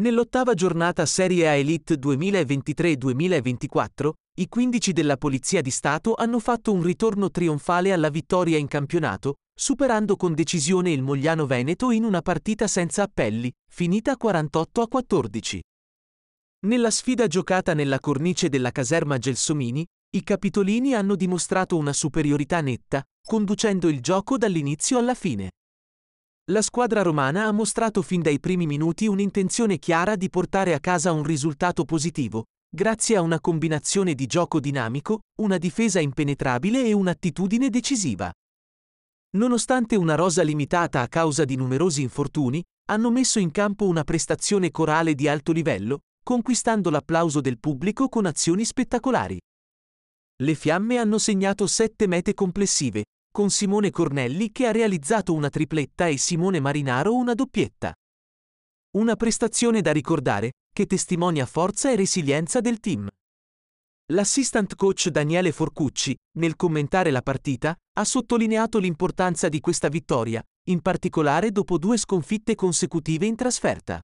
Nell'ottava giornata Serie A Elite 2023-2024, i 15 della Polizia di Stato hanno fatto un ritorno trionfale alla vittoria in campionato, superando con decisione il Mogliano Veneto in una partita senza appelli, finita 48 a 14. Nella sfida giocata nella cornice della caserma Gelsomini, i capitolini hanno dimostrato una superiorità netta, conducendo il gioco dall'inizio alla fine. La squadra romana ha mostrato fin dai primi minuti un'intenzione chiara di portare a casa un risultato positivo, grazie a una combinazione di gioco dinamico, una difesa impenetrabile e un'attitudine decisiva. Nonostante una rosa limitata a causa di numerosi infortuni, hanno messo in campo una prestazione corale di alto livello, conquistando l'applauso del pubblico con azioni spettacolari. Le fiamme hanno segnato sette mete complessive, con Simone Cornelli che ha realizzato una tripletta e Simone Marinaro una doppietta. Una prestazione da ricordare, che testimonia forza e resilienza del team. L'assistant coach Daniele Forcucci, nel commentare la partita, ha sottolineato l'importanza di questa vittoria, in particolare dopo due sconfitte consecutive in trasferta.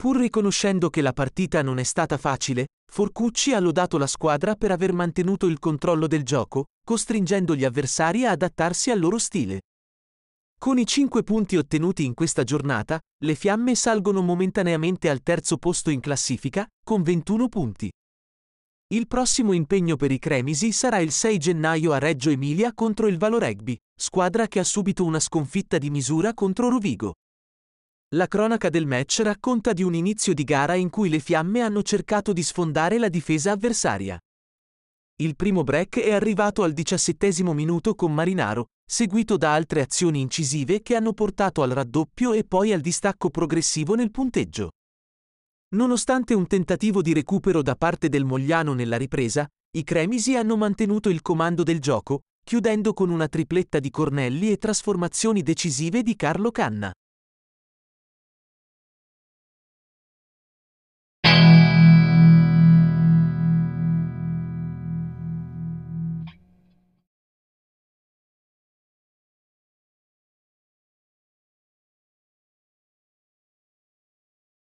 Pur riconoscendo che la partita non è stata facile, Forcucci ha lodato la squadra per aver mantenuto il controllo del gioco, costringendo gli avversari a adattarsi al loro stile. Con i 5 punti ottenuti in questa giornata, le fiamme salgono momentaneamente al terzo posto in classifica, con 21 punti. Il prossimo impegno per i Cremisi sarà il 6 gennaio a Reggio Emilia contro il Valo Rugby, squadra che ha subito una sconfitta di misura contro Rovigo. La cronaca del match racconta di un inizio di gara in cui le fiamme hanno cercato di sfondare la difesa avversaria. Il primo break è arrivato al diciassettesimo minuto con Marinaro, seguito da altre azioni incisive che hanno portato al raddoppio e poi al distacco progressivo nel punteggio. Nonostante un tentativo di recupero da parte del Mogliano nella ripresa, i Cremisi hanno mantenuto il comando del gioco, chiudendo con una tripletta di Cornelli e trasformazioni decisive di Carlo Canna.